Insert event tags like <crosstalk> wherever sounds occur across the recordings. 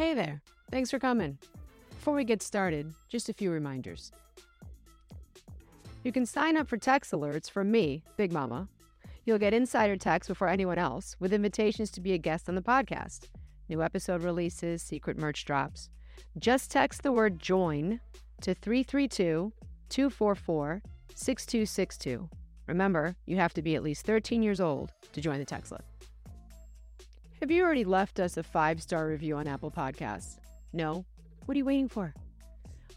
Hey there. Thanks for coming. Before we get started, just a few reminders. You can sign up for text alerts from me, Big Mama. You'll get insider texts before anyone else with invitations to be a guest on the podcast, new episode releases, secret merch drops. Just text the word join to 332 244 6262. Remember, you have to be at least 13 years old to join the text list. Have you already left us a five star review on Apple Podcasts? No? What are you waiting for?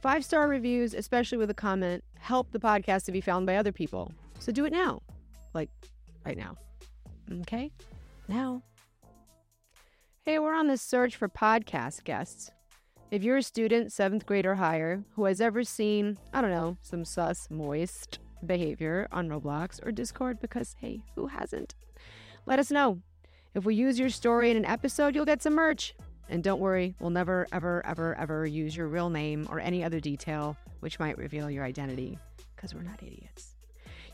Five star reviews, especially with a comment, help the podcast to be found by other people. So do it now. Like right now. Okay? Now. Hey, we're on the search for podcast guests. If you're a student, seventh grade or higher, who has ever seen, I don't know, some sus, moist behavior on Roblox or Discord, because hey, who hasn't? Let us know. If we use your story in an episode, you'll get some merch. And don't worry, we'll never, ever, ever, ever use your real name or any other detail which might reveal your identity, because we're not idiots.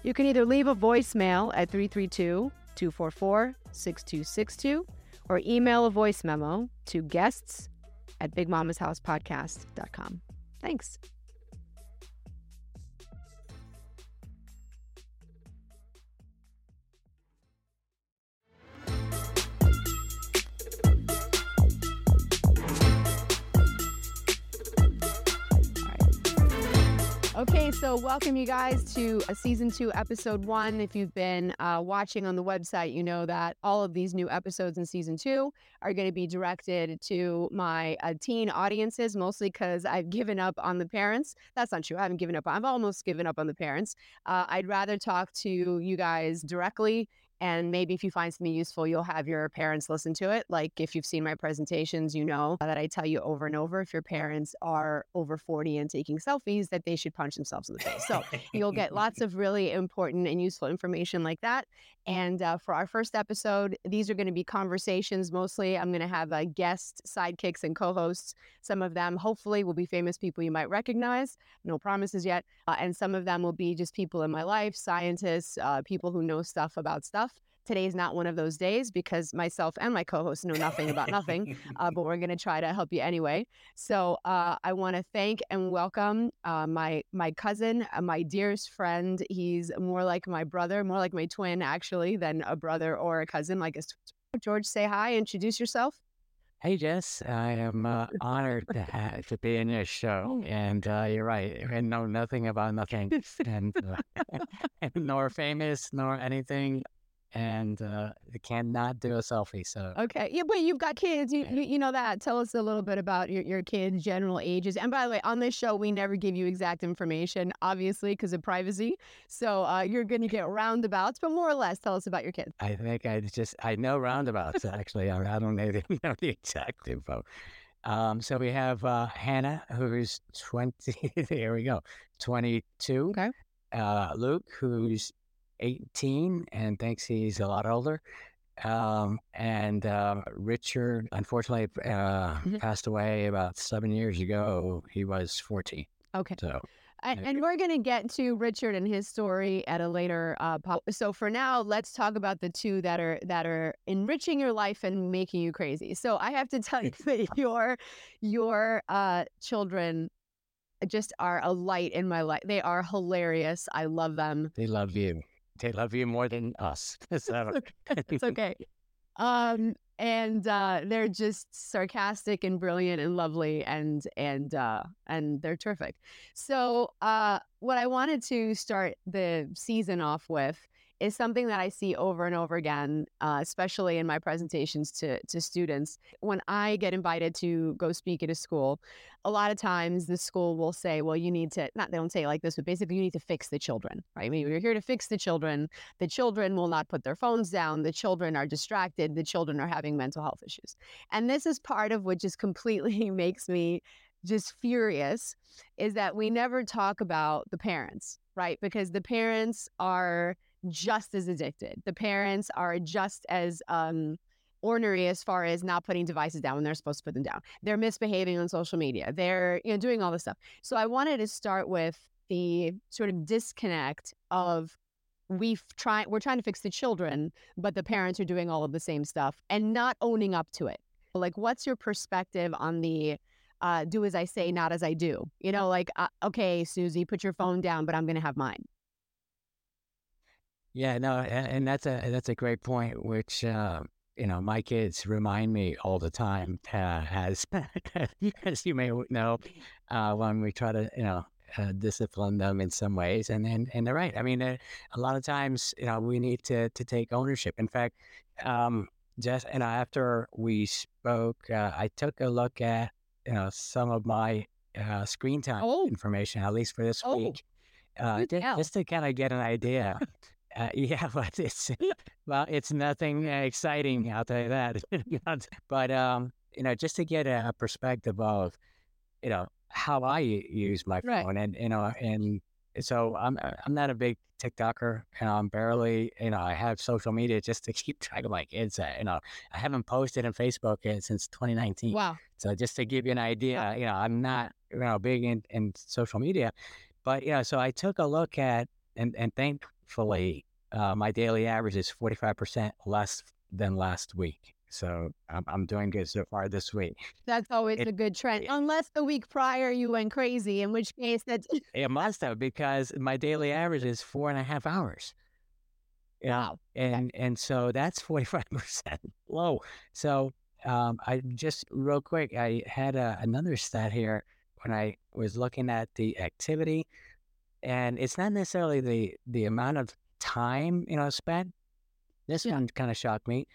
You can either leave a voicemail at 332 244 6262 or email a voice memo to guests at bigmamashousepodcast.com. Thanks. So welcome you guys to a season two, episode one. If you've been uh, watching on the website, you know that all of these new episodes in season two are going to be directed to my uh, teen audiences, mostly because I've given up on the parents. That's not true. I haven't given up. I've almost given up on the parents. Uh, I'd rather talk to you guys directly and maybe if you find something useful, you'll have your parents listen to it. Like if you've seen my presentations, you know that I tell you over and over if your parents are over 40 and taking selfies, that they should punch themselves in the face. So you'll get <laughs> lots of really important and useful information like that. And uh, for our first episode, these are going to be conversations mostly. I'm going to have uh, guest sidekicks and co hosts. Some of them, hopefully, will be famous people you might recognize. No promises yet. Uh, and some of them will be just people in my life, scientists, uh, people who know stuff about stuff. Today is not one of those days because myself and my co-host know nothing about nothing, uh, <laughs> but we're going to try to help you anyway. So uh, I want to thank and welcome uh, my my cousin, uh, my dearest friend. He's more like my brother, more like my twin actually than a brother or a cousin. Like a George, say hi. Introduce yourself. Hey Jess, I am uh, honored to have, to be in your show, and uh, you're right. I know nothing about nothing, and uh, <laughs> nor famous nor anything and uh, cannot do a selfie. So okay, yeah, but you've got kids. You, you, you know that. Tell us a little bit about your your kids' general ages. And by the way, on this show, we never give you exact information, obviously, because of privacy. So uh, you're going to get roundabouts, but more or less, tell us about your kids. I think I just I know roundabouts actually. I, don't know the, <laughs> know the exact info. Um, so we have uh, Hannah, who's 20, <laughs> there we go, 22. Okay. Uh, Luke, who's 18 and thinks he's a lot older. Um, and uh, Richard, unfortunately, uh, mm-hmm. passed away about seven years ago. He was 14. Okay. So. And, and we're going to get to Richard and his story at a later uh, pop. So for now, let's talk about the two that are that are enriching your life and making you crazy. So I have to tell you <laughs> that your your uh, children just are a light in my life. They are hilarious. I love them. They love you. They love you more than us. <laughs> So. <laughs> it's okay. Um, and uh, they're just sarcastic and brilliant and lovely and and uh, and they're terrific. So uh, what I wanted to start the season off with is something that I see over and over again, uh, especially in my presentations to, to students. When I get invited to go speak at a school, a lot of times the school will say, well, you need to, not they don't say it like this, but basically you need to fix the children, right? I mean, you're here to fix the children. The children will not put their phones down. The children are distracted. The children are having mental health issues. And this is part of what just completely <laughs> makes me just furious is that we never talk about the parents, right? Because the parents are just as addicted. The parents are just as um, ornery as far as not putting devices down when they're supposed to put them down. They're misbehaving on social media. They're you know doing all this stuff. So I wanted to start with the sort of disconnect of we try we're trying to fix the children, but the parents are doing all of the same stuff and not owning up to it. Like, what's your perspective on the uh, do as I say, not as I do? You know, like, uh, okay, Susie, put your phone down, but I'm going to have mine. Yeah, no, and, and that's a that's a great point, which uh, you know my kids remind me all the time, uh, as <laughs> as you may know, uh, when we try to you know uh, discipline them in some ways, and and, and they're right. I mean, uh, a lot of times you know we need to to take ownership. In fact, um, just and after we spoke, uh, I took a look at you know some of my uh, screen time Oh, information, at least for this oh, week, uh, just, just to kind of get an idea. <laughs> Uh, <laughs> yeah, <laughs> but it's well, it's nothing uh, exciting. I'll tell you that. <laughs> But um, you know, just to get a, perspective of you know how I use my Right. phone, and you know, and so I'm uh, I'm not a big TikToker, and I'm barely you know I have social media just to keep track of my kids. Uh, you know, I haven't posted on Facebook uh, since 2019. Wow. So just to give you an idea, you know, I'm not you know big in, in social media, but you know, so I took a look at and and thankfully, uh, my daily average is 45 percent less than last week. So I'm I'm doing good so far this week. That's always It a good trend, it, unless the week prior you went crazy, in which case that's <laughs> it must have because my daily average is four and a half hours. Yeah, wow. And and so that's 45 percent <laughs> low. So um, I just real quick, I had a, another stat here when I was looking at the activity, and it's not necessarily the the amount of time you know spent. This one kind of shocked me.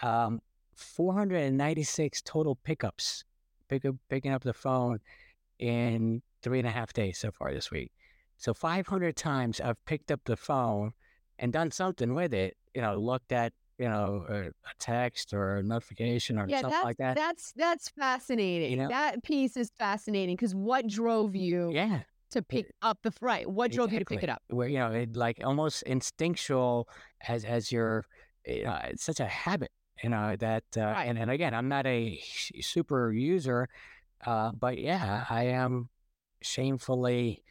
Um, 496 total pickups, pick up, picking up the phone in three and a half days so far this week. So 500 times I've picked up the phone and done something with it. You know, looked at you know a, text or a notification or Yeah, something that's like that. that's that's You fascinating. know, That piece is fascinating because what drove you yeah, to it- pick up the right? What drove you to pick it up? Where you know it like almost instinctual as as your you know, it's such a habit. You know that uh, Right. and and again I'm not a super user, uh, but yeah I am shamefully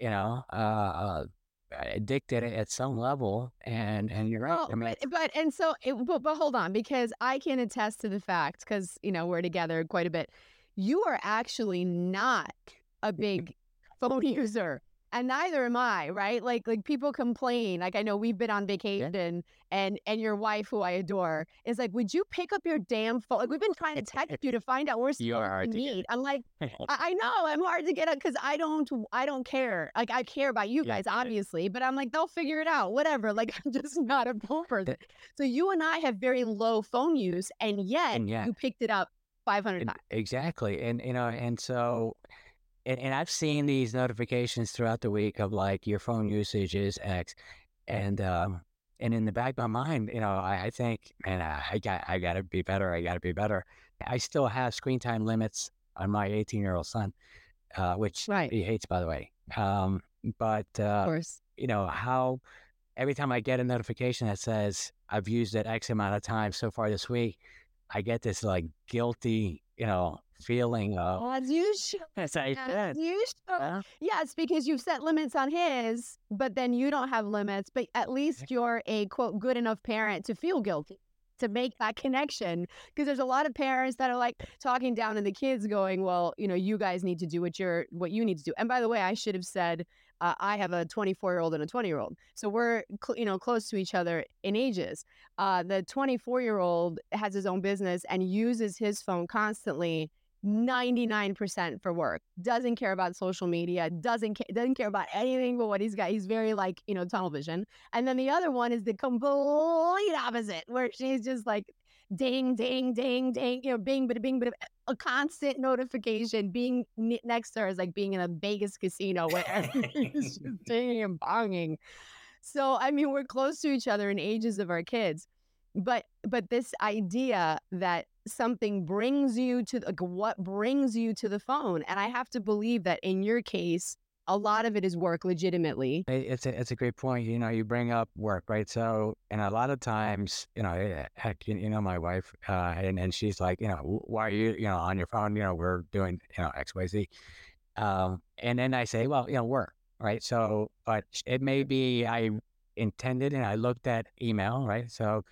you know uh, uh addicted at some level and and you're right. Well, I mean but but and so it, but but hold on because I can attest to the fact because you know we're together quite a bit. You are actually not a big phone <laughs> user, and neither am I. Right? Like like people complain. Like I know we've been on yeah vacation, and and your wife, who I adore, is like, "Would you pick up your damn phone?" Like we've been trying to text you to find out we're you are hard to meet. I'm like. <laughs> I I know I'm hard to get up because I don't I don't care. Like I care about you yeah, guys, obviously, but I'm like they'll figure it out. Whatever. Like <laughs> I'm just not a phone person. So you and I have very low phone use, and yet and yeah you picked it up 500 and times. exactly and you know and so and, and I've seen these notifications throughout the week of like your phone usage is X, and um, and in the back of my mind, you know, I, I think, man, I, I got I got to be better. I got to be better. I still have screen time limits on my 18 year old son, uh, which Right. he hates, by the way. Um, but Of uh, course. you know how every time I get a notification that says I've used it X amount of times so far this week, I get this like guilty, you know, feeling of As usual. as I As said. usual. Uh, Yes, because you've set limits on his, but then you don't have limits. But at least you're a quote good enough parent to feel guilty to make that connection. Because there's a lot of parents that are like talking down to the kids, going, "Well, you know, you guys need to do what you're what you need to do." And by the way, I should have said uh, I have a 24 year old and a 20 year old, so we're cl- you know close to each other in ages. Uh, the 24 year old has his own business and uses his phone constantly 99% for work doesn't care about social media doesn't ca- doesn't care about anything but what he's got he's very like you know tunnel vision and then the other one is the complete opposite where she's just like ding ding ding ding you know bing bada bing bada a constant notification being ne- next to her is like being in a vegas casino where <laughs> everything's just <laughs> dinging and bonging. So I mean, we're close to each other in ages of our kids, but but this idea that something brings you to like what brings you to the phone, and I have to believe that in your case, a lot of it is work legitimately. it's a it's a great point. You know, you bring up work, right? So, and a lot of times, you know, eh, heck, you, know, my wife, uh, and and she's like, you know, why are you, you know, on your phone? You know, we're doing, you know, X, Y, Z. Um, and then I say, well, you know, work, right? So, but it may be I intended and I looked at email, right? So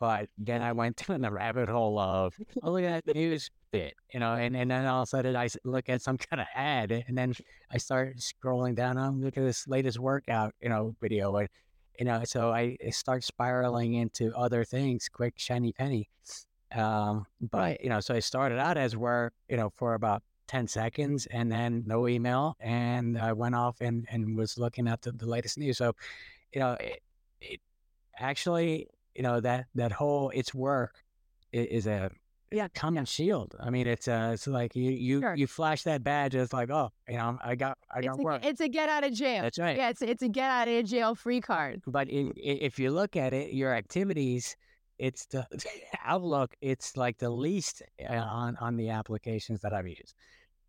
but then I went <laughs> down the rabbit hole of oh, look at that news bit, you know, and, and then all of a sudden I look at some kind of ad, and then I start scrolling down. I'm oh, look at this latest workout, you know, video, and you know, so I, start spiraling into other things, quick shiny penny. Um, but you know, so I started out as work, you know, for about 10 seconds and then no email. And I went off and, and was looking at the, the latest news. So, you know, it, it actually, you know, that, that whole it's work is a yeah common shield. I mean, it's uh, it's like you you sure. you flash that badge. It's like, oh, you know, I got I got it's work. A, it's a get out of jail. That's right. Yeah, it's it's a get out of jail free card. But in, if you look at it, your activities, it's the <laughs> Outlook. It's like the least uh, on on the applications that I've used.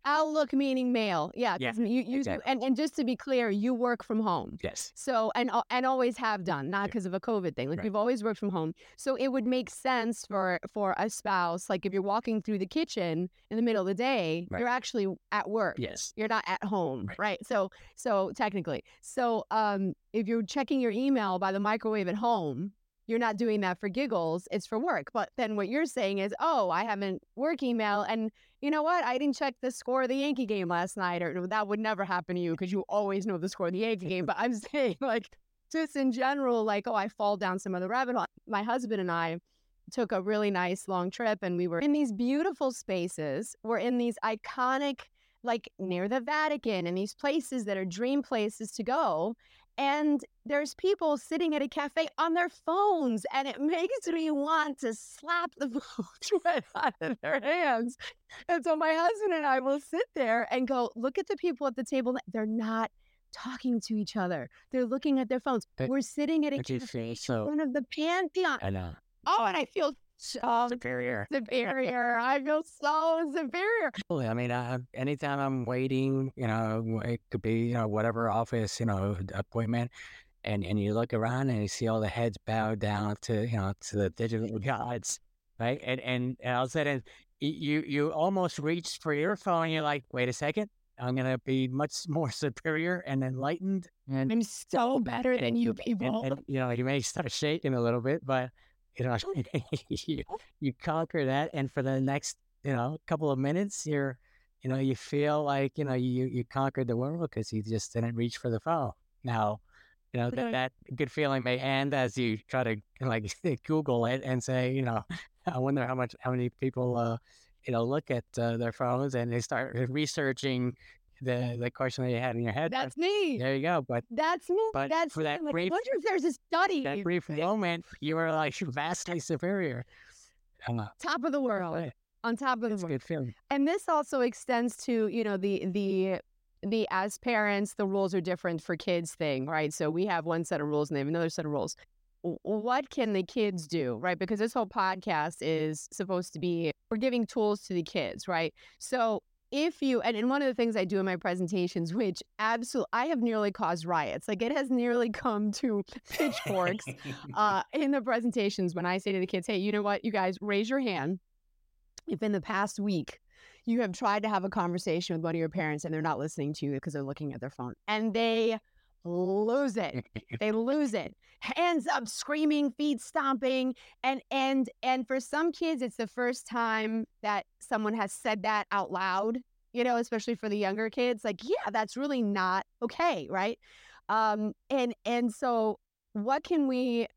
Outlook meaning mail. Yeah. Yeah. You, you exactly. and, and just to be clear, you work from home. Yes. So and and always have done, not because of a COVID thing. Like right. you've always worked from home. So it would make sense for for a spouse, like if you're walking through the kitchen in the middle of the day, right. you're actually at work. Yes. You're not at home. Right. right. So so technically. So um if you're checking your email by the microwave at home, you're not doing that for giggles, it's for work. But then what you're saying is, oh, I haven't work email. And you know what? I didn't check the score of the Yankee game last night. Or that would never happen to you because you always know the score of the Yankee game. But I'm <laughs> saying, like, just in general, like, oh, I fall down some other rabbit hole. My husband and I took a really nice long trip and we were in these beautiful spaces. We're in these iconic, like near the Vatican and these places that are dream places to go and there's people sitting at a cafe on their phones and it <laughs> makes me want to slap the <laughs> phones right out of their hands. And so my husband and i will sit there and go look at the people at the table they're not talking to each other. They're looking at their phones. But, we're sitting at a cafe so, in front of the pantheon. I know. Oh and i feel so superior. Superior. I feel so superior. I mean, uh, anytime I'm waiting, you know, it could be, you know, whatever office, you know, appointment, and and you look around and you see all the heads bowed down to, you know, to the digital <laughs> gods, right? And and, and all of a sudden, you you almost reach for your phone. and You're like, wait a second. I'm gonna be much more <laughs> superior and enlightened, and I'm so better than you people. And, and, you know, you may start shaking a little bit, but you know, <laughs> you, you conquer that, and for the next, you know, couple of minutes, you're, you know, you feel like, you know, you you conquered the world because you just didn't reach for the phone. Now, you know, that, that good feeling may end as you try to <laughs> like <laughs> Google it and say, you know, I wonder how much, how many people, uh, you know, look at uh, their phones and they start researching the the question that you had in your head. That's me. There you go. But that's me. But that's for that like, brief, wonder if there's a study. That brief moment, you were like vastly superior. Uh, top of the world. On top of the world. Good feeling. And this also extends to you know the the the as parents the rules are different for kids thing right so we have one set of rules and they have another set of rules what can the kids do right because this whole podcast is supposed to be we're giving tools to the kids right so if you and, and one of the things I do in my presentations, which absolutely I have nearly caused riots, like it has nearly come to pitchforks <laughs> uh, in the presentations when I say to the kids, "Hey, you know what? You guys raise your hand if in the past week you have tried to have a conversation with one of your parents and they're not listening to you because they're looking at their phone and they lose it. they lose it. Hands up, screaming, feet stomping, and and and for some kids, it's the first time that someone has said that out loud. You know, especially for the younger kids, like, yeah, that's really not okay, right? Um, and and so, what can we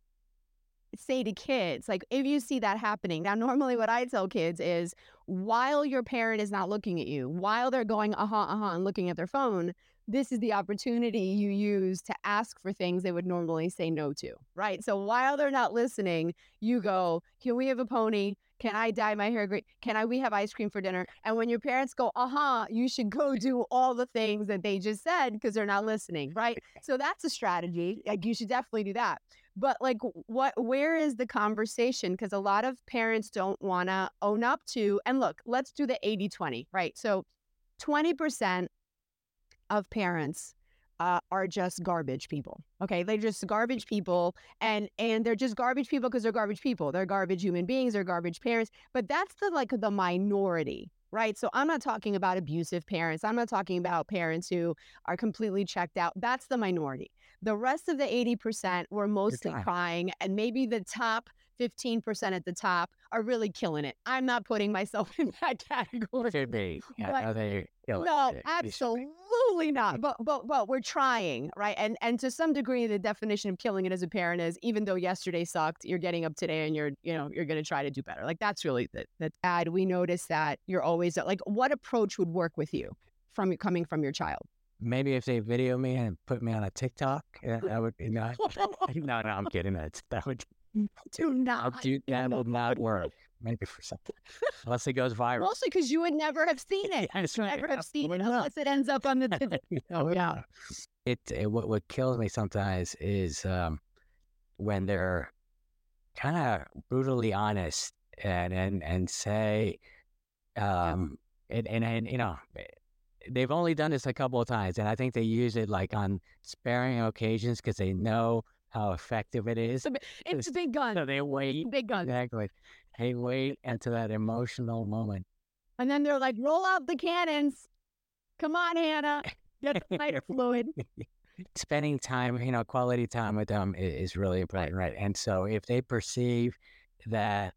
say to kids like if you see that happening now normally what i tell kids is while your parent is not looking at you while they're going uh-huh uh-huh and looking at their phone this is the opportunity you use to ask for things they would normally say no to, right? So while they're not listening, you go, Can we have a pony? Can I dye my hair green? Can I we have ice cream for dinner? And when your parents go, uh-huh, you should go <laughs> do all the things that they just said because they're not listening, right? <laughs> So that's a strategy. Like you should definitely do that. But like what where is the conversation? Because a lot of parents don't want to own up to, and look, let's do the 80-20, right? So 20% of parents uh, are just garbage people. Okay, they're just garbage people, and and they're just garbage people because they're garbage people. They're garbage human beings. They're garbage parents. But that's the like the minority, right? So I'm not talking about abusive parents. I'm not talking about parents who are completely checked out. That's the minority. The rest of the 80% were mostly crying, and maybe the top 15% at the top are really killing it. I'm not putting myself <laughs> in that category. Should be. Yeah, no, they kill it. No, They- they should be. Absolutely not. Mm. But but but we're trying, right? And and to some degree, the definition of killing it as a parent is even though yesterday sucked, you're getting up today and you're you know you're going to try to do better. Like that's really the the ad. We notice that you're always like, what approach would work with you from coming from your child? Maybe if they video me and put me on a TikTok, yeah, that would be not. <laughs> no, no, I'm kidding. That's that would <laughs> Do not. do that will not work. Maybe for something, unless it goes <laughs> viral. Mostly because you would never have seen it. That's Never have seen it unless it ends up on the. <laughs> T- oh yeah. It, it what what kills me sometimes is um when they're kind of brutally honest and and and say um and, and and you know they've only done this a couple of times and I think they use it like on sparing occasions because they know how effective it is. it's a <laughs> big guns. So they wait Big guns. exactly. They wait until that emotional moment. And then they're like, roll out the cannons. Come on, Hannah. Get the lighter <laughs> fluid. spending time, you know, quality time with them is, really important, right? And so if they perceive that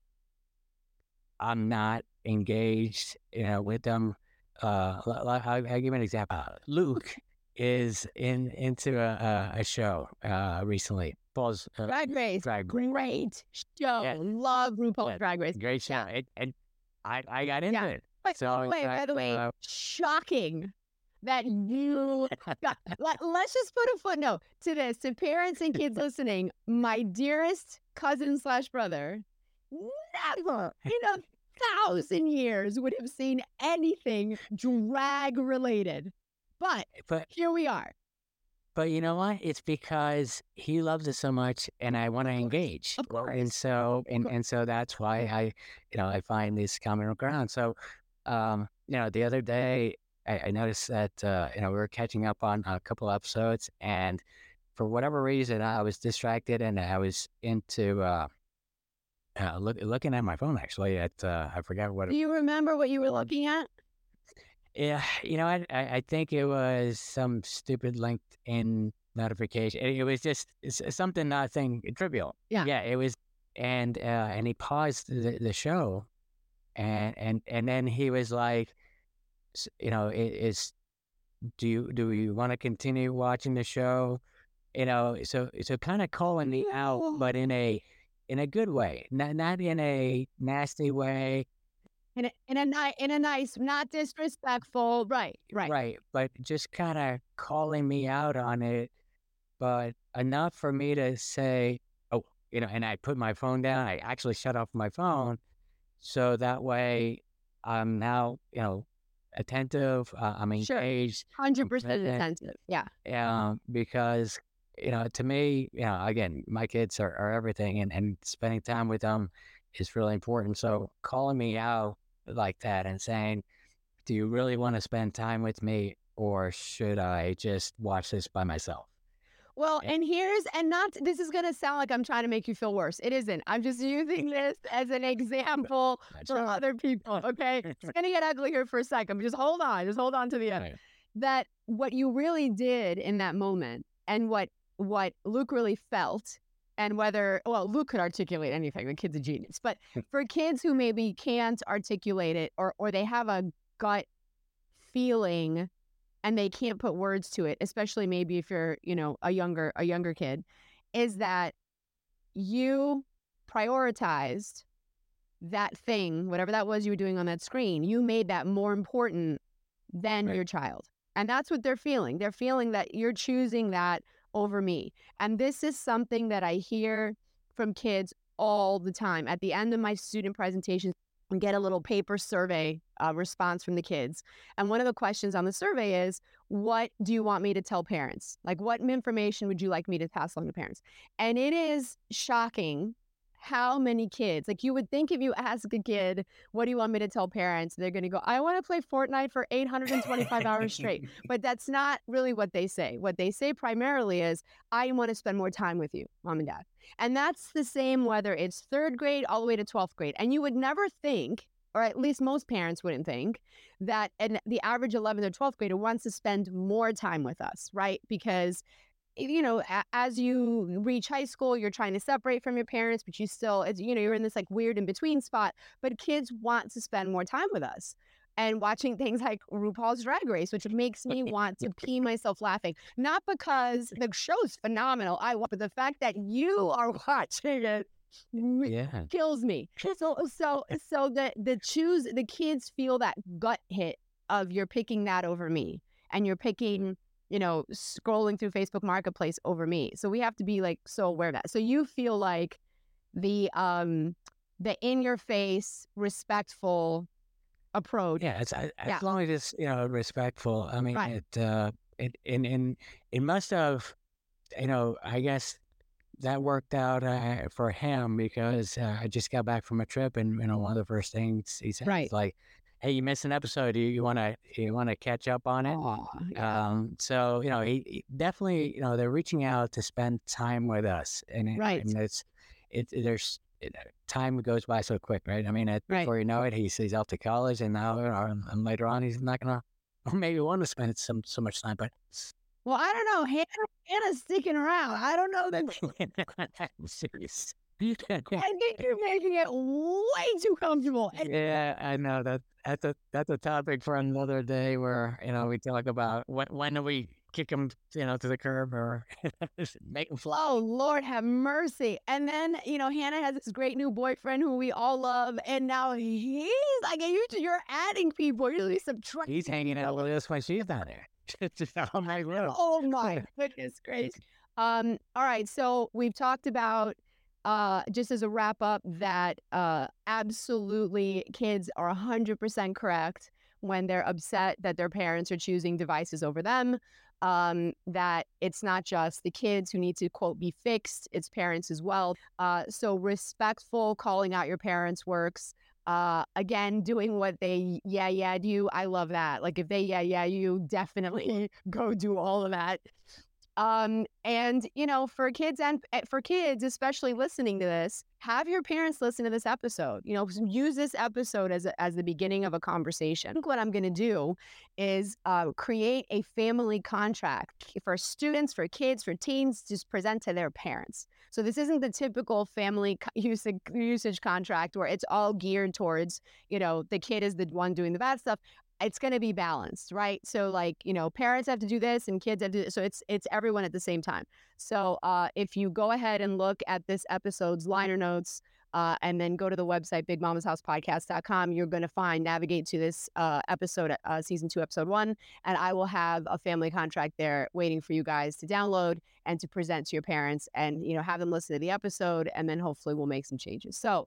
I'm not engaged, you know, with them, uh, I'll, I'll give you an example. Uh, Luke is in into a, a, a show uh, recently. Paul's uh, Drag Race. drag Race. Great show. Yeah. Love RuPaul's Yeah. Drag Race. great show. Yeah. It, I I got into it. Wait, So by the way, by the way, uh, shocking that you <laughs> got. Let, let's just put a footnote to this to parents and kids listening. My dearest cousin slash brother never <laughs> in a thousand years would have seen anything drag related. But But here we are. But you know what? It's because he loves it so much, and I want to engage. And so, and, and so that's why I, you know, I find this common ground. So, um, you know, the other day I, I noticed that uh, you know we were catching up on a couple episodes, and for whatever reason, I was distracted, and I was into uh, uh, look, looking at my phone. Actually, at uh, I forgot what. Do you remember what you were looking at? Yeah, you know, I, I think it was some stupid LinkedIn notification. It, it was just something nothing trivial. Yeah. yeah. It was, and uh, and he paused the, the show, and and and then he was like, you know, it is. Do you do you want to continue watching the show? You know, so so kind of calling me out, but in a in a good way, not not in a nasty way. In a in a nice in a nice, not disrespectful. Right, right. Right. But just kind of calling me out on it, but enough for me to say, oh, you know, and I put my phone down. I actually shut off my phone. So that way I'm now, you know, attentive. Uh, I'm engaged. Hundred percent attentive. Yeah. Um, because, you know, to me, you know, again, my kids are, are everything and, and spending time with them is really important. So calling me out like that and saying, do you really want to spend time with me or should I just watch this by myself? Well, and here's and not this is gonna sound like I'm trying to make you feel worse. It isn't. I'm just using <laughs> this as an example for other people. Okay. <laughs> It's gonna get ugly here for a second, but just hold on. Just hold on to the end. Right. That what you really did in that moment and what what Luke really felt and whether well, Luke could articulate anything. The kid's a genius. But <laughs> for kids who maybe can't articulate it or or they have a gut feeling and they can't put words to it, especially maybe if you're, you know, a younger a younger kid, is that you prioritized that thing, whatever that was you were doing on that screen, you made that more important than Right. your child. And that's what they're feeling. They're feeling that you're choosing that over me. And this is something that I hear from kids all the time. At the end of my student presentations, I get a little paper survey uh, response from the kids. And one of the questions on the survey is, What do you want me to tell parents? Like, what information would you like me to pass along to parents? And it is shocking how many kids, like, you would think if you ask a kid, What do you want me to tell parents? They're going to go, I want to play Fortnite for 825 hours straight. <laughs> But that's not really what they say. What they say primarily is, I want to spend more time with you, mom and dad. And that's the same whether it's third grade all the way to 12th grade. And you would never think, or at least most parents wouldn't think, that an, the average 11th or 12th grader wants to spend more time with us, right? Because you know, a- as you reach high school, you're trying to separate from your parents, but you still, it's, you know, you're in this like weird in between spot. But kids want to spend more time with us. And watching <laughs> things like RuPaul's Drag Race, which makes me <laughs> want to pee myself laughing. Not because the show's phenomenal, I want, but the fact that you are <laughs> watching it Yeah. kills me. So so so the the choose the kids feel that gut hit of you're picking that over me and you're picking you know scrolling through Facebook Marketplace over me. So we have to be like so aware of that. So you feel like the um the in your face respectful approach. Yeah, it's I- Yeah. as long as it's you know respectful. I mean, Right. it uh, it in in it must have, you know, I guess that worked out uh, for him because uh, I just got back from a trip, and you know, one of the first things he said Right. like, "Hey, you missed an episode. Do you, you want to you want to catch up on it?" Yeah. Um, so you know, he, he definitely, you know, they're reaching out to spend time with us, and it, Right. and it's, it, there's it, time goes by so quick, right? I mean, it, Right. before you know it, he's he's off to college, and now, or, and later on, he's not gonna, <laughs> or maybe want to spend some so much time, but Well, I don't know. Hannah, Hannah's sticking around. I don't know that. <laughs> Serious. <laughs> <laughs> I think you're making it way too comfortable. Yeah, I know that that's a that's a topic for another day where you know we talk about when when do we kick them you know to the curb or <laughs> make them fly. Oh Lord, have mercy! And then you know Hannah has this great new boyfriend who we all love, and now he's like, you, you're adding people. You're subtracting. He's hanging out with us when she's not there. Just on my little. Oh my goodness gracious! Um, all right, so we've talked about uh, just as a wrap up that uh, absolutely kids are 100% correct when they're upset that their parents are choosing devices over them. Um, that it's not just the kids who need to quote be fixed, it's parents as well. Uh, so respectful calling out your parents works. Uh, again, doing what they yeah yeah you. I love that. Like if they yeah yeah you, definitely <laughs> go do all of that. Um, and you know, for kids and eh, for kids, especially listening to this, have your parents listen to this episode. You know, use this episode as a, as the beginning of a conversation. I think what I'm going to do is uh, create a family contract for students, for kids, for teens, just present to their parents. So this isn't the typical family <laughs> usage usage contract where it's all geared towards, you know, the kid is the one doing the bad stuff it's going to be balanced, right? So like, you know, parents have to do this and kids have to do so it's it's everyone at the same time. So uh if you go ahead and look at this episode's liner notes uh, and then go to the website bigmamashousepodcast.com you're going to find navigate to this uh, episode uh, season 2 episode 1 and I will have a family contract there waiting for you guys to download and to present to your parents and you know have them listen to the episode and then hopefully we'll make some changes. So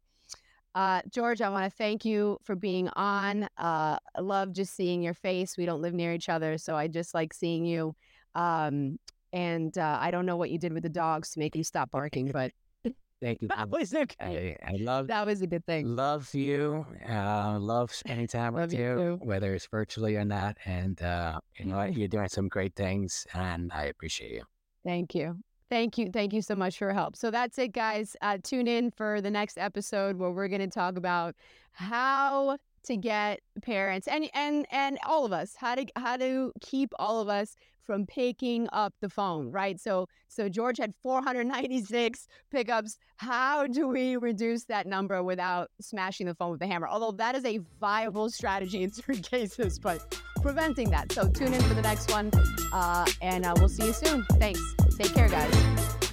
uh, George, I want to thank you for being on. Uh, I love just seeing your face. We don't live near each other, so I just like seeing you. Um, and uh, I don't know what you did with the dogs to make you stop barking, but <laughs> Thank you. <laughs> that was okay. I, I love That was a good thing. love you. Uh, love spending time with you you, whether it's virtually or not. And uh, you know? <laughs> You're doing some great things, and I appreciate you. Thank you. Thank you. Thank you so much for your help. So that's it, guys. Uh, tune in for the next episode where we're going to talk about how to get parents and and and all of us how to how to keep all of us from picking up the phone right so so george had 496 pickups how do we reduce that number without smashing the phone with the hammer although that is a viable strategy in certain <laughs> cases but preventing that so tune in for the next one uh, and uh, we'll see you soon thanks take care guys